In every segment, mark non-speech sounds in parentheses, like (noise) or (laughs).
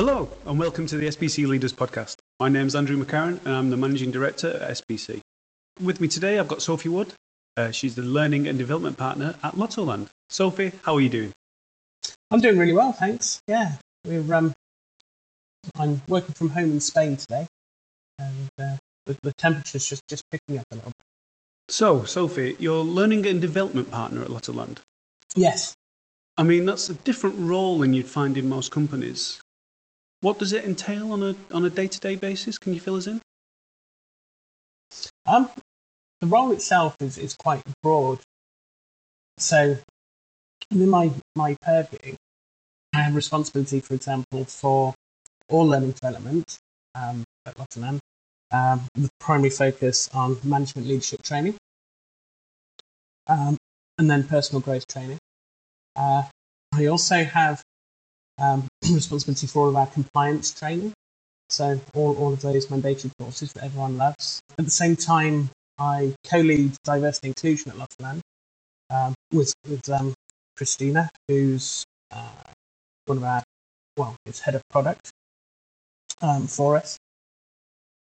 Hello, and welcome to the SBC Leaders Podcast. My name is Andrew McCarron, and I'm the Managing Director at SBC. With me today, I've got Sophie Wood. Uh, she's the Learning and Development Partner at Lottoland. Sophie, how are you doing? I'm doing really well, thanks. Yeah, we're. Um, I'm working from home in Spain today, and uh, the, the temperature's just just picking up a little. bit. So, Sophie, you're Learning and Development Partner at Lottoland. Yes. I mean, that's a different role than you'd find in most companies. What does it entail on a on a day to day basis? Can you fill us in? Um, the role itself is, is quite broad. So, in my my purview, I have responsibility, for example, for all learning development um, at Lottoland, um, with primary focus on management leadership training, um, and then personal growth training. Uh, I also have um, (clears throat) responsibility for all of our compliance training, so all, all of those mandatory courses that everyone loves. At the same time, I co-lead diversity inclusion at Lottoland um, with, with um, Christina, who's uh, one of our, well, is head of product um, for us.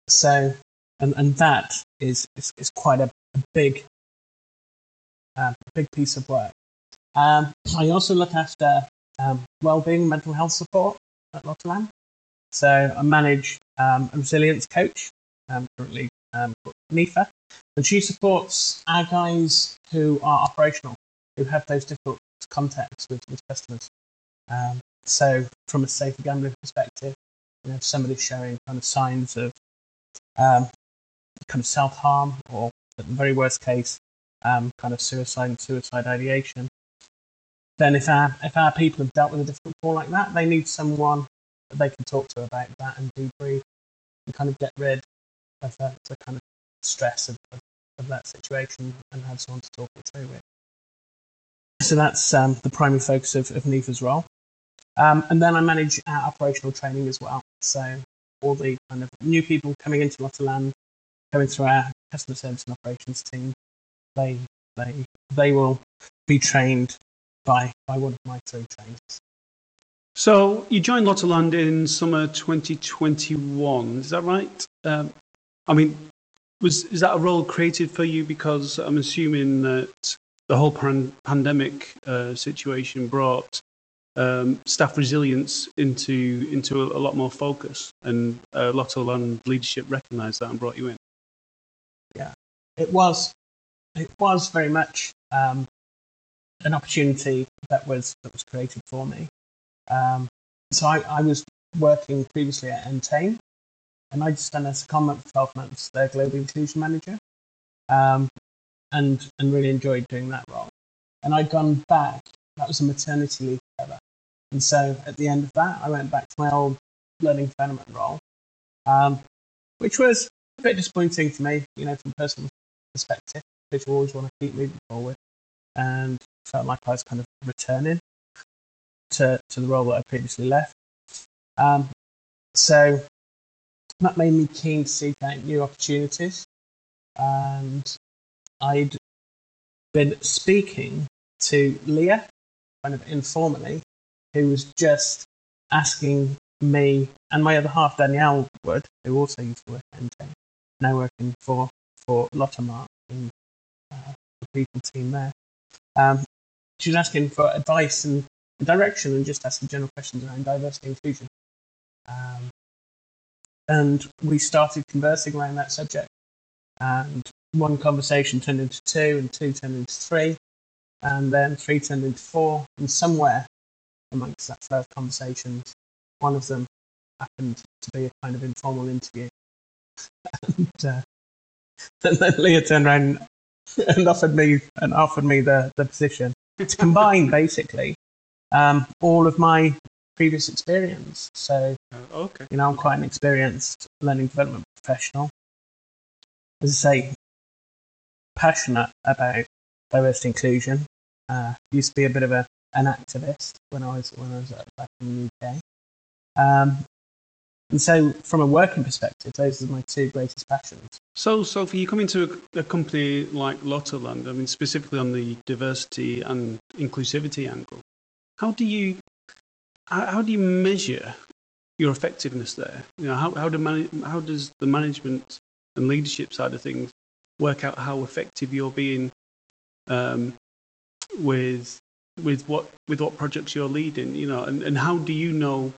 So, and, and that is, is, is quite a, a big, uh, big piece of work. Um, I also look after um, well-being, mental health support at Lottoland. So I manage um, a resilience coach, um, currently um, Nifa, and she supports our guys who are operational, who have those difficult contacts with, with customers. Um, so from a safer gambling perspective, you know, if somebody's showing kind of signs of um, kind of self-harm or at the very worst case, um, kind of suicide and suicide ideation, then if our if our people have dealt with a difficult call like that, they need someone that they can talk to about that and debrief and kind of get rid of the, the kind of stress of, of, of that situation and have someone to talk it through with. So that's um, the primary focus of, of NIFA's role. Um, and then I manage our operational training as well. So all the kind of new people coming into Lottoland, coming through our customer service and operations team, they they they will be trained by by one of my three trainers. So, you joined Lottoland in summer 2021, is that right? Um, I mean, was is that a role created for you because I'm assuming that the whole pan- pandemic uh, situation brought um, staff resilience into into a, a, lot more focus, and uh, Lottoland leadership recognised that and brought you in. Yeah, it was it was very much um, an opportunity that was that was created for me. Um, so I, I, was working previously at Entain, and I just done a secondment for 12 months, their global inclusion manager, um, and and really enjoyed doing that role. And I'd gone back. That was a maternity leave cover, and so at the end of that, I went back to my old learning development role, um, which was a bit disappointing to me, you know, from a personal perspective, because you always want to keep moving forward, and felt like I was kind of returning to, to the role that I previously left. Um, so that made me keen to seek out new opportunities. And I'd been speaking to Leah, kind of informally, who was just asking me and my other half, Danielle Wood, who also used to work at Entain, now working for, for Lottomart in uh, the people team there. Um, she was asking for advice and direction and just asking general questions around diversity and inclusion. Um, and we started conversing around that subject. And one conversation turned into two, and two turned into three, and then three turned into four. And somewhere amongst that flow of conversations, one of them happened to be a kind of informal interview. (laughs) and, uh, and (laughs) then Leah turned around (laughs) and offered me and offered me the, the position to combine basically um, all of my previous experience. So, uh, okay. you know, I'm quite an experienced learning development professional. As I say, passionate about diversity inclusion. Uh, used to be a bit of a, an activist when I was when I was back in the UK. Um, and so, from a working perspective, those are my two greatest passions. So, Sophie, you come into a, a company like Lottoland, I mean, specifically on the diversity and inclusivity angle. How do you how, how do you measure your effectiveness there? You know, how how do how does the management and leadership side of things work out how effective you're being um, with with what with what projects you're leading? You know, and, and how do you know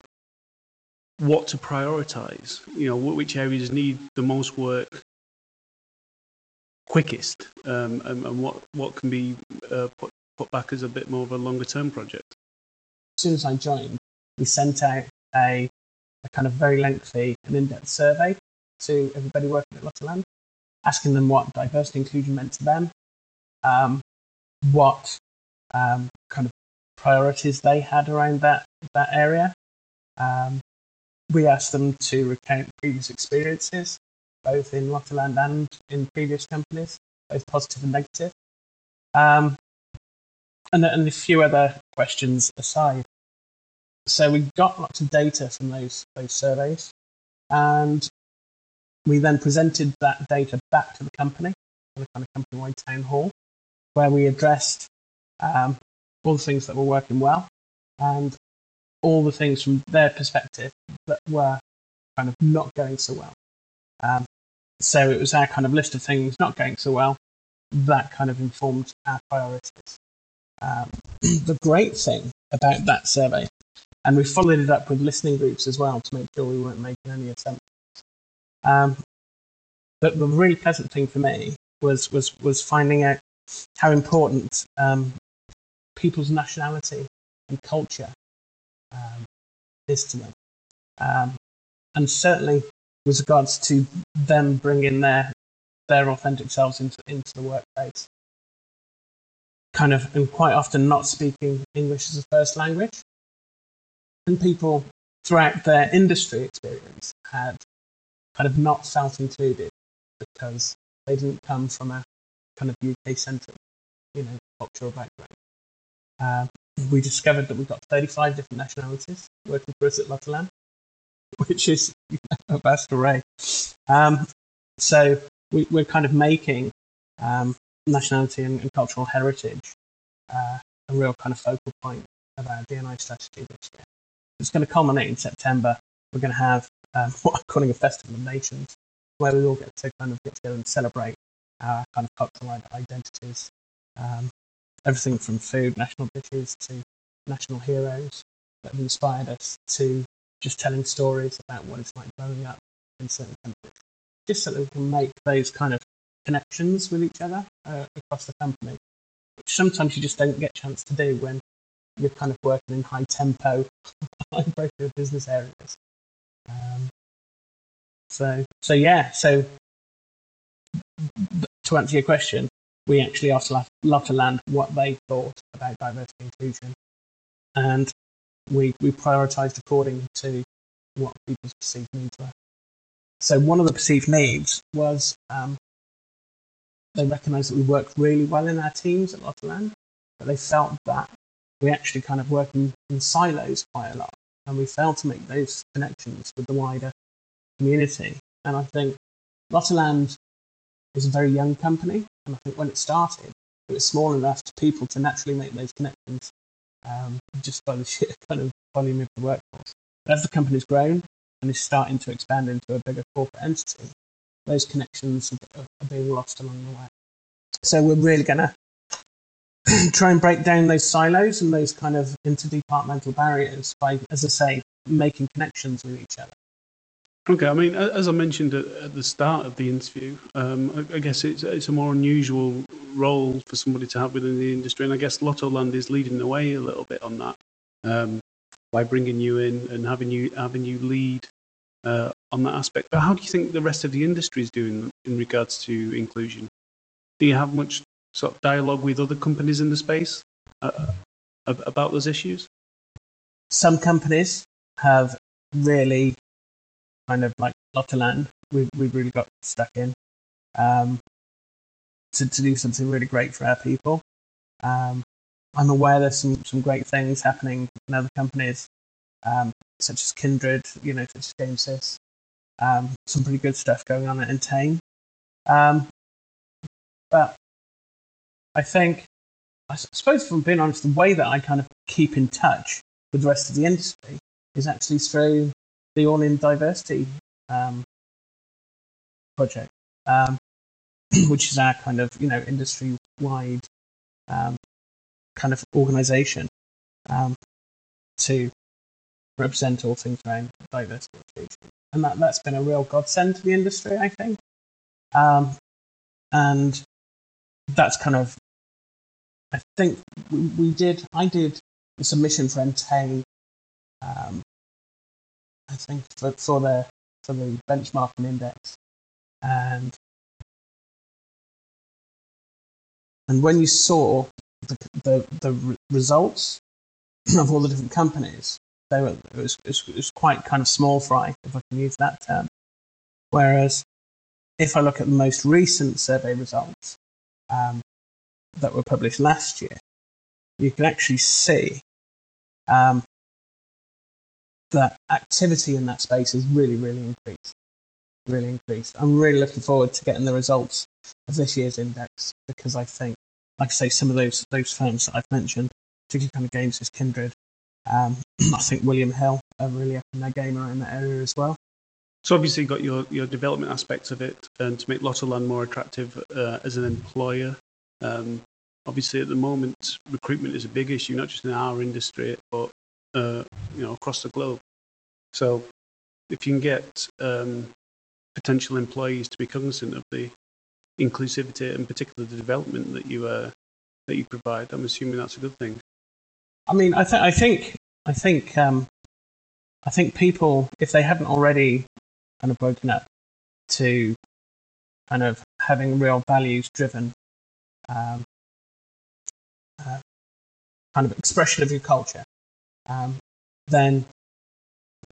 what to prioritize? You know, which areas need the most work quickest, um, and, and, what what can be uh, put put back as a bit more of a longer term project. As soon as I joined, we sent out a, a kind of very lengthy and in depth survey to everybody working at Lottoland, asking them what diversity inclusion meant to them, um, what um, kind of priorities they had around that that area. Um, we asked them to recount previous experiences both in Lottoland and in previous companies, both positive and negative. Um, and, and a few other questions aside. So we got lots of data from those those surveys, and we then presented that data back to the company in a kind of company-wide town hall, where we addressed um, all the things that were working well and all the things from their perspective that were kind of not going so well. Um, so it was our kind of list of things not going so well that kind of informed our priorities. Um, (clears throat) the great thing about that survey, and we followed it up with listening groups as well to make sure we weren't making any assumptions. Um, but the really pleasant thing for me was was was finding out how important um, people's nationality and culture to them. Um, and certainly with regards to them bringing their their authentic selves into into the workplace. Kind of, and quite often not speaking English as a first language. And people throughout their industry experience had kind of not felt included because they didn't come from a kind of UK centric, you know, cultural background. Uh, we discovered that we've got 35 different nationalities working for us at Lottoland, (laughs) which is (laughs) a vast array. Um, so we, are kind of making um, nationality and, and, cultural heritage uh, a real kind of focal point of our D&I strategy this year. It's going to culminate in September. We're going to have um, (laughs) what I'm calling a festival of nations, where we all get to kind of get together and celebrate our kind of cultural identities. Um, everything from food, national dishes, to national heroes that have inspired us to just telling stories about what it's like growing up in certain countries, just so that we can make those kind of connections with each other uh, across the company, which sometimes you just don't get a chance to do when you're kind of working in high tempo, (laughs) high pressure business areas. Um, so, so yeah, so to answer your question, we actually asked Lottoland what they thought about diversity inclusion, and we, we prioritized according to what people's perceived needs were. So one of the perceived needs was um, they recognised that we worked really well in our teams at Lottoland, but they felt that we actually kind of work in, in silos quite a lot, and we failed to make those connections with the wider community. And I think Lottoland is a very young company, and I think when it started, it was small enough to people to naturally make those connections um, just by the (laughs) sheer kind of volume of the workforce. But as the company's grown and is starting to expand into a bigger corporate entity, those connections are, are being lost along the way. So we're really going to (clears throat) try and break down those silos and those kind of interdepartmental barriers by, as I say, making connections with each other. Okay, I mean, as I mentioned at, the start of the interview, um, I, guess it's it's a more unusual role for somebody to have within the industry, and I guess Lottoland is leading the way a little bit on that um, by bringing you in and having you having you lead uh, on that aspect. But how do you think the rest of the industry is doing in regards to inclusion? Do you have much sort of dialogue with other companies in the space uh, about those issues? Some companies have really kind of like Lottoland, we we've really got stuck in um, to to do something really great for our people. Um, I'm aware there's some some great things happening in other companies, um, such as Kindred, you know, such as Gamesys. Um, some pretty good stuff going on at Entain. Um, but I think, I suppose, from being honest, the way that I kind of keep in touch with the rest of the industry is actually through the All In Diversity um, project, um, (clears throat) which is our kind of you know industry wide um, kind of organisation um, to represent all things around diversity and that, that's been a real godsend to the industry, I think. Um, and that's kind of, I think we, did, I did a submission for Entain, um, I think for, for the the benchmarking index, and and when you saw the the, the results of all the different companies, they were it was, it was, it was quite kind of small fry, if I can use that term. Whereas if I look at the most recent survey results um, that were published last year, you can actually see um, that activity in that space is really, really increased. Really increased. I'm really looking forward to getting the results of this year's index because I think, like I say, some of those those firms that I've mentioned, particularly kind of Gamesys Kindred, um, (clears throat) I think William Hill are really up in their game around that area as well. So obviously, you've got your, your development aspects of it, and to make Lottoland more attractive uh, as an employer. Um, obviously, at the moment, recruitment is a big issue, not just in our industry, but uh, you know across the globe. So, if you can get um, potential employees to be cognizant of the inclusivity and particularly the development that you uh, that you provide, I'm assuming that's a good thing. I mean, I, th- I think I think um, I think people, if they haven't already kind of broken up to kind of having real values driven um, uh, kind of expression of your culture, um, then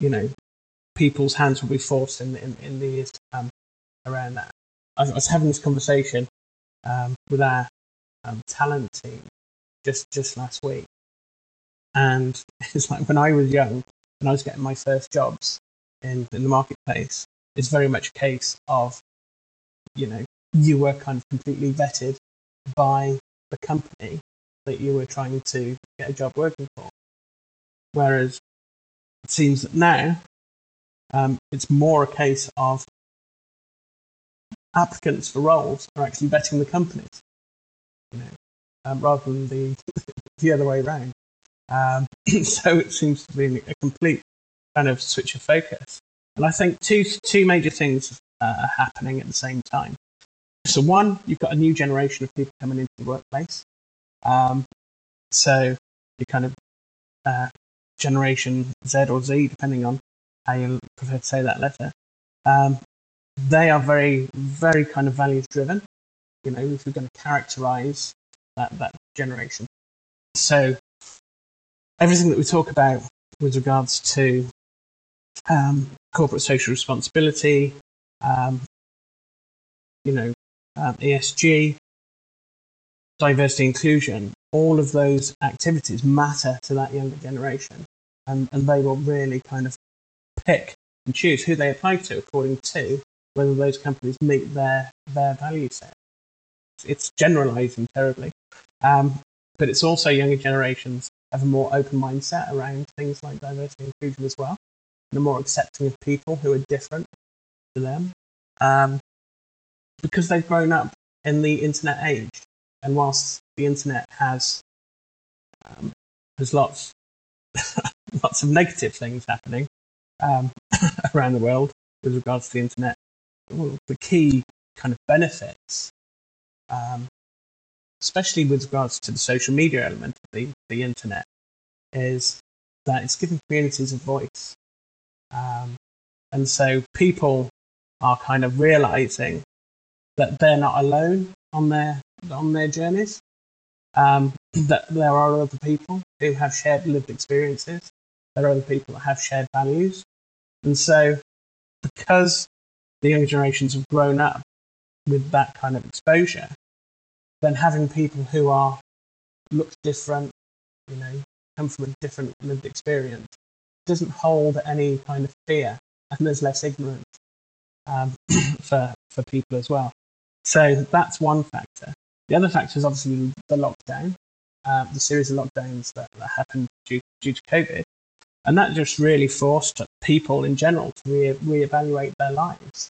you know people's hands will be forced in in, in the years come around that. I, I was having this conversation um, with our um, talent team just just last week, and (laughs) it's like when I was young, when I was getting my first jobs in, in the marketplace, it's very much a case of, you know, you were kind of completely vetted by the company that you were trying to get a job working for. Whereas it seems that now um, it's more a case of applicants for roles are actually betting the companies, you know, um, rather than the (laughs) the other way around. Um, (clears throat) so it seems to be a complete kind of switch of focus. And I think two two major things uh, are happening at the same time. So one, you've got a new generation of people coming into the workplace. Um, so you kind of uh, generation Z or Z, depending on how you prefer to say that letter. Um, they are very, very kind of values driven. You know, if you're going to characterize that that generation. So everything that we talk about with regards to um, corporate social responsibility, um, you know, um, ESG, diversity inclusion, all of those activities matter to that younger generation, and, and they will really kind of pick and choose who they apply to according to whether those companies meet their their value set. It's generalizing terribly, um, but it's also younger generations have a more open mindset around things like diversity and inclusion as well. They're more accepting of people who are different to them um, because they've grown up in the internet age. And whilst the internet has um, there's lots (laughs) lots of negative things happening um, (laughs) around the world with regards to the internet, well, the key kind of benefits um, especially with regards to the social media element of the, the internet, is that it's giving communities a voice. Um, and so people are kind of realizing that they're not alone on their on their journeys. Um, that there are other people who have shared lived experiences. There are other people that have shared values, and so because the younger generations have grown up with that kind of exposure, then having people who are look different, you know, come from a different lived experience, doesn't hold any kind of fear, and there's less ignorance um, (clears throat) for for people as well. So that's one factor. The other factor is obviously the lockdown, uh, the series of lockdowns that, that happened due, due to COVID. and that just really forced people in general to re- reevaluate their lives,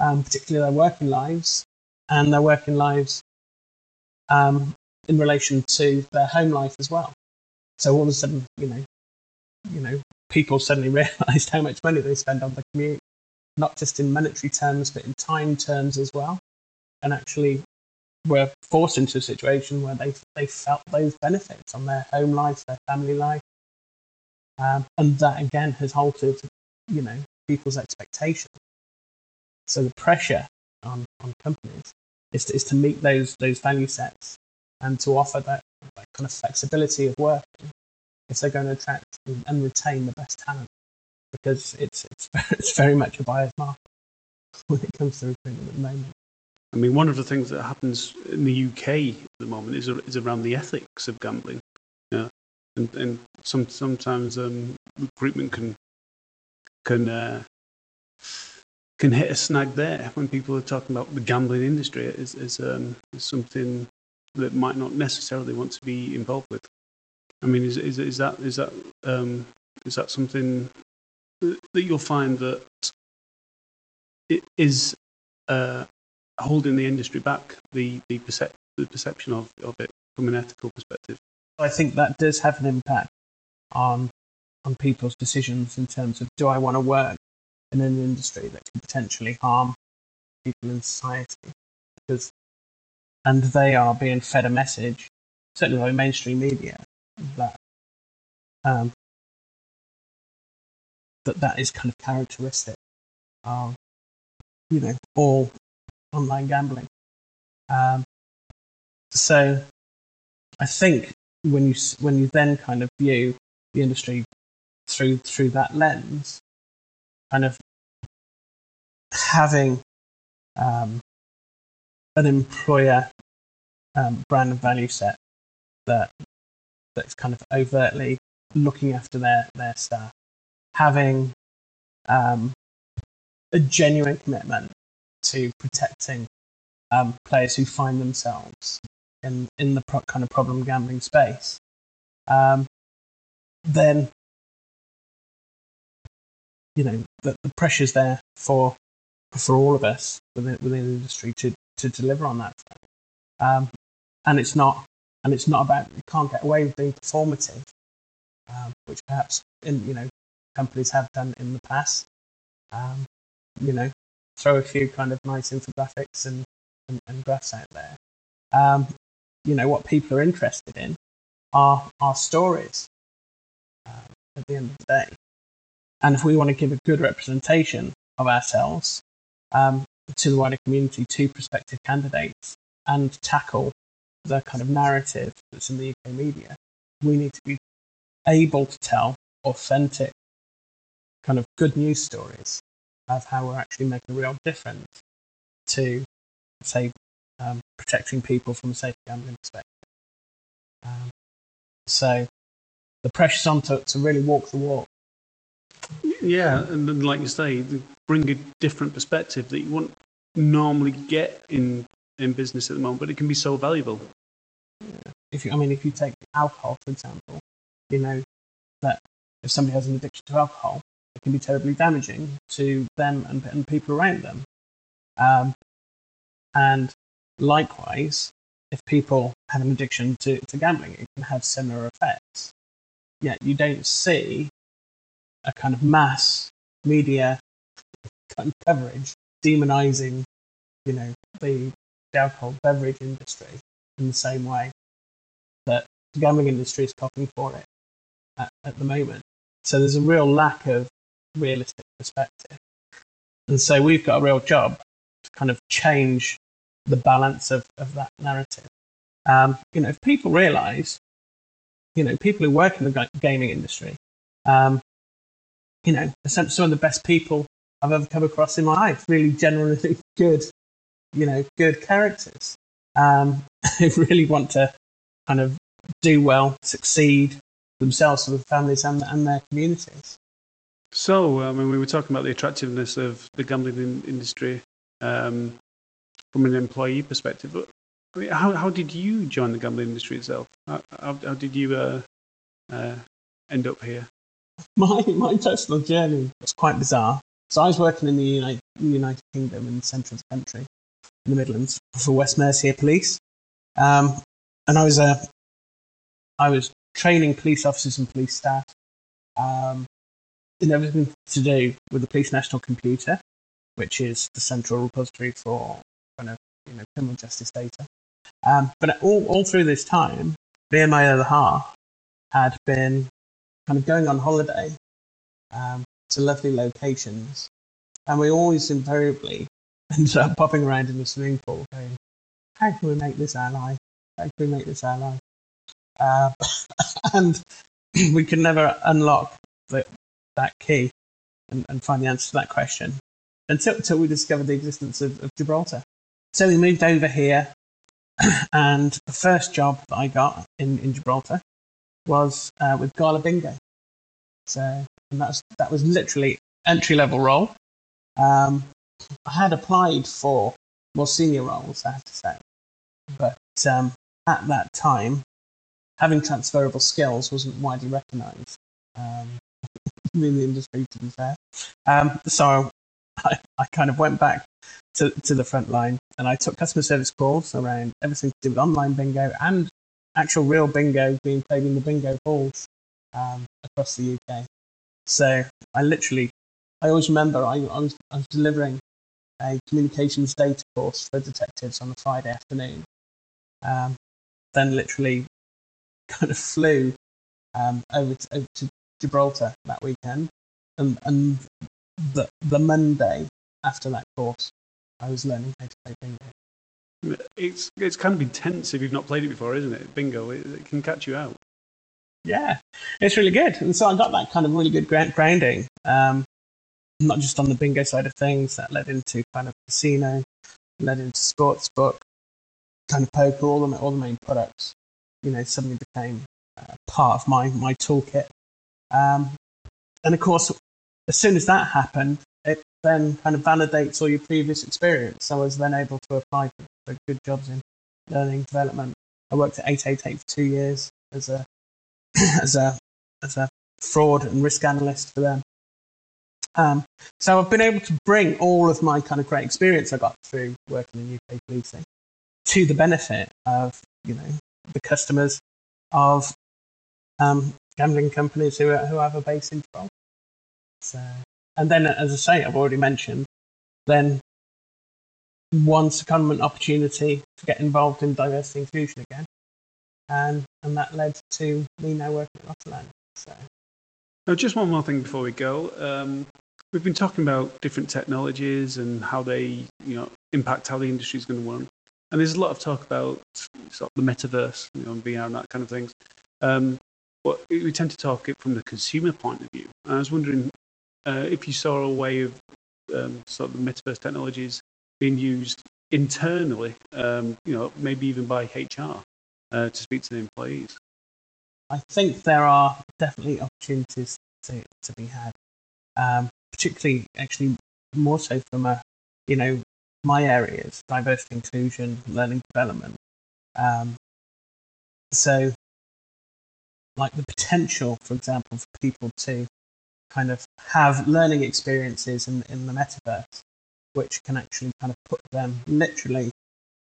um, particularly their working lives and their working lives um, in relation to their home life as well. So all of a sudden, you know, you know, people suddenly (laughs) realised how much money they spend on the commute, not just in monetary terms, but in time terms as well, and actually were forced into a situation where they they felt those benefits on their home life, their family life, um, and that again has altered, you know, people's expectations. So the pressure on, on companies is to, is to meet those those value sets and to offer that, that kind of flexibility of working if they're going to attract and retain the best talent because it's it's (laughs) it's very much a buyer's market when it comes to recruitment at the moment. I mean, one of the things that happens in the UK at the moment is is around the ethics of gambling. Yeah, and and some sometimes um, recruitment can can uh, can hit a snag there when people are talking about the gambling industry is is, um, is something that might not necessarily want to be involved with. I mean, is is, is that is that um, is that something that you'll find that it is uh, holding the industry back the the, percep- the perception of, of it from an ethical perspective? I think that does have an impact on on people's decisions in terms of do I want to work in an industry that can potentially harm people in society because and they are being fed a message certainly by mainstream media that um, that that is kind of characteristic of you know all online gambling. Um, so I think when you when you then kind of view the industry through through that lens, kind of having um, an employer um, brand and value set that that's kind of overtly looking after their their staff, having um, a genuine commitment to protecting um, players who find themselves in in the pro- kind of problem gambling space, um, then you know the, the pressure's there for for all of us within, within the industry to to deliver on that. Um, and it's not and it's not about you can't get away with being performative, um, which perhaps in you know companies have done in the past. Um, you know, throw a few kind of nice infographics and, and, and graphs out there. Um, you know, what people are interested in are are stories um, at the end of the day. And if we want to give a good representation of ourselves um, to the wider community, to prospective candidates, and tackle the kind of narrative that's in the UK media, we need to be able to tell authentic, kind of good news stories of how we're actually making a real difference to, say, um, protecting people from a safe gambling perspective. Um, so the pressure's on to, to really walk the walk. Yeah, and then, like you say, bring a different perspective that you wouldn't normally get in in business at the moment, but it can be so valuable. Yeah. If you, I mean, if you take alcohol, for example, you know that if somebody has an addiction to alcohol, it can be terribly damaging to them and, and people around them. Um, and likewise, if people have an addiction to, to gambling, it can have similar effects. Yet you don't see a kind of mass media kind of coverage demonizing, you know, the, the alcohol beverage industry in the same way that the gambling industry is copying for it at, at the moment. So there's a real lack of realistic perspective. And so we've got a real job to kind of change the balance of, of that narrative. Um, you know, if people realize, you know, people who work in the gaming industry, um, you know, some, some of the best people I've ever come across in my life, really generally (laughs) good, you know, good characters um, (laughs) who really want to kind of do well, succeed themselves, for their families, and, and their communities. So, I mean, we were talking about the attractiveness of the gambling in- industry um, from an employee perspective. But I mean, how how did you join the gambling industry itself? How, how, how did you uh, uh, end up here? my my personal journey was quite bizarre. So I was working in the United, United Kingdom in the centre of the country, in the Midlands, for West Mercia Police, um, and I was uh, I was training police officers and police staff um, in everything to do with the Police National Computer, which is the central repository for kind of you know criminal justice data. Um, but all all through this time, me and my other half had been kind of going on holiday um, to lovely locations, and we always invariably (laughs) ended up popping around in the swimming pool, going, "How can we make this our life? How can we make this our life?" Uh, (laughs) and (clears throat) we could never unlock the, that key and, and, find the answer to that question until, until we discovered the existence of, of Gibraltar. So we moved over here, (clears throat) and the first job that I got in, in Gibraltar was uh, with Gala Bingo. So and that's that was literally entry level role. Um, I had applied for more senior roles, I have to say, but um, at that time, having transferable skills wasn't widely recognised um, in the industry. To be fair, um, so I, I, kind of went back to, to the front line and I took customer service calls around everything to do with online bingo and actual real bingo being played in the bingo halls um, across the UK. So I literally, I always remember I, I, was, I was delivering a communications data course for detectives on a Friday afternoon. Um, then literally (laughs) kind of flew um, over, to, over to Gibraltar that weekend, and, and the, the Monday after that course, I was learning how to play bingo. It's it's kind of intense if you've not played it before, isn't it? Bingo, it, it can catch you out yeah, it's really good. And so I got that kind of really good grounding, um, not just on the bingo side of things, that led into kind of casino, led into sports book, kind of poker, all the, all the main products, you know, suddenly became uh, part of my, my toolkit. Um, and of course, as soon as that happened, it then kind of validates all your previous experience. So I was then able to apply for, good jobs in learning development. I worked at 888 for two years as a (clears throat) as a as a fraud and risk analyst for them. Um, so I've been able to bring all of my kind of great experience I got through working in UK policing to the benefit of you know the customers of um, gambling companies who who have a base in Gibraltar. So, and then as I say, I've already mentioned, then one secondment opportunity to get involved in diversity inclusion again and and that led to me now working at Lottoland. So. Now, just one more thing before we go. Um, we've been talking about different technologies and how they, you know, impact how the industry is going to run. And there's a lot of talk about sort of the metaverse, you know, and VR and that kind of things. Um, but we tend to talk it from the consumer point of view. And I was wondering uh, if you saw a way of um, sort of the metaverse technologies being used internally, um, you know, maybe even by HR uh, to speak to the employees? I think there are definitely opportunities to, to be had, um, particularly actually more so from a, you know, my areas, diversity, inclusion, learning, development. Um, so, like the potential, for example, for people to kind of have learning experiences in, in the metaverse, which can actually kind of put them literally,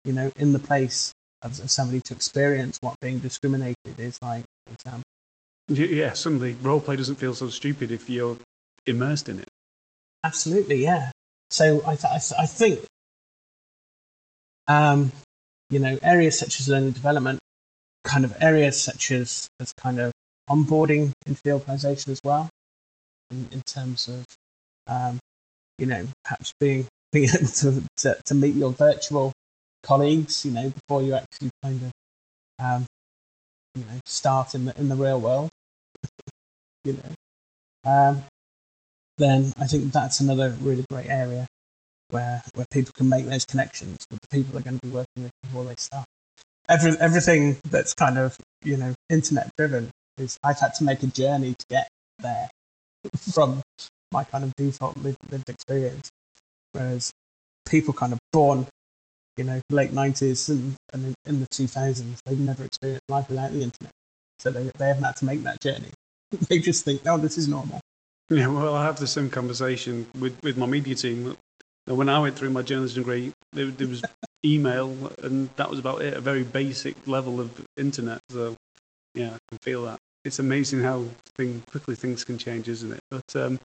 you know, in the place of, of somebody to experience what being discriminated is like, for example. Yeah, suddenly role play doesn't feel so stupid if you're immersed in it. Absolutely, yeah. So I, th- I think, um, you know, areas such as learning development, kind of areas such as, as kind of onboarding into the organization as well, in, in terms of, um, you know, perhaps being (laughs) being able to, to, to meet your virtual colleagues, you know, before you actually kind of, um, you know, start in the in the real world, (laughs) you know, um, then I think that's another really great area where where people can make those connections with the people they're going to be working with before they start. Every, everything that's kind of you know internet driven is I've had to make a journey to get there from my kind of default lived, lived experience, whereas people kind of born you know, late 90s and, and in the 2000s, they've never experienced life without the internet. So they, they haven't had to make that journey. (laughs) they just think, oh, this is normal. Yeah, well, I have the same conversation with, with my media team. When I went through my journalism degree, there, there was email, and that was about it, a very basic level of internet. So, yeah, I can feel that. It's amazing how thing, quickly things can change, isn't it? But um,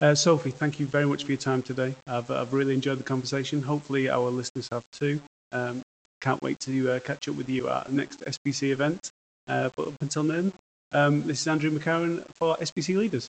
uh, Sophie, thank you very much for your time today. I've, I've really enjoyed the conversation. Hopefully, our listeners have too. Um, can't wait to uh, catch up with you at the next SBC event. Uh, but up until then, um, this is Andrew McCarron for SBC Leaders.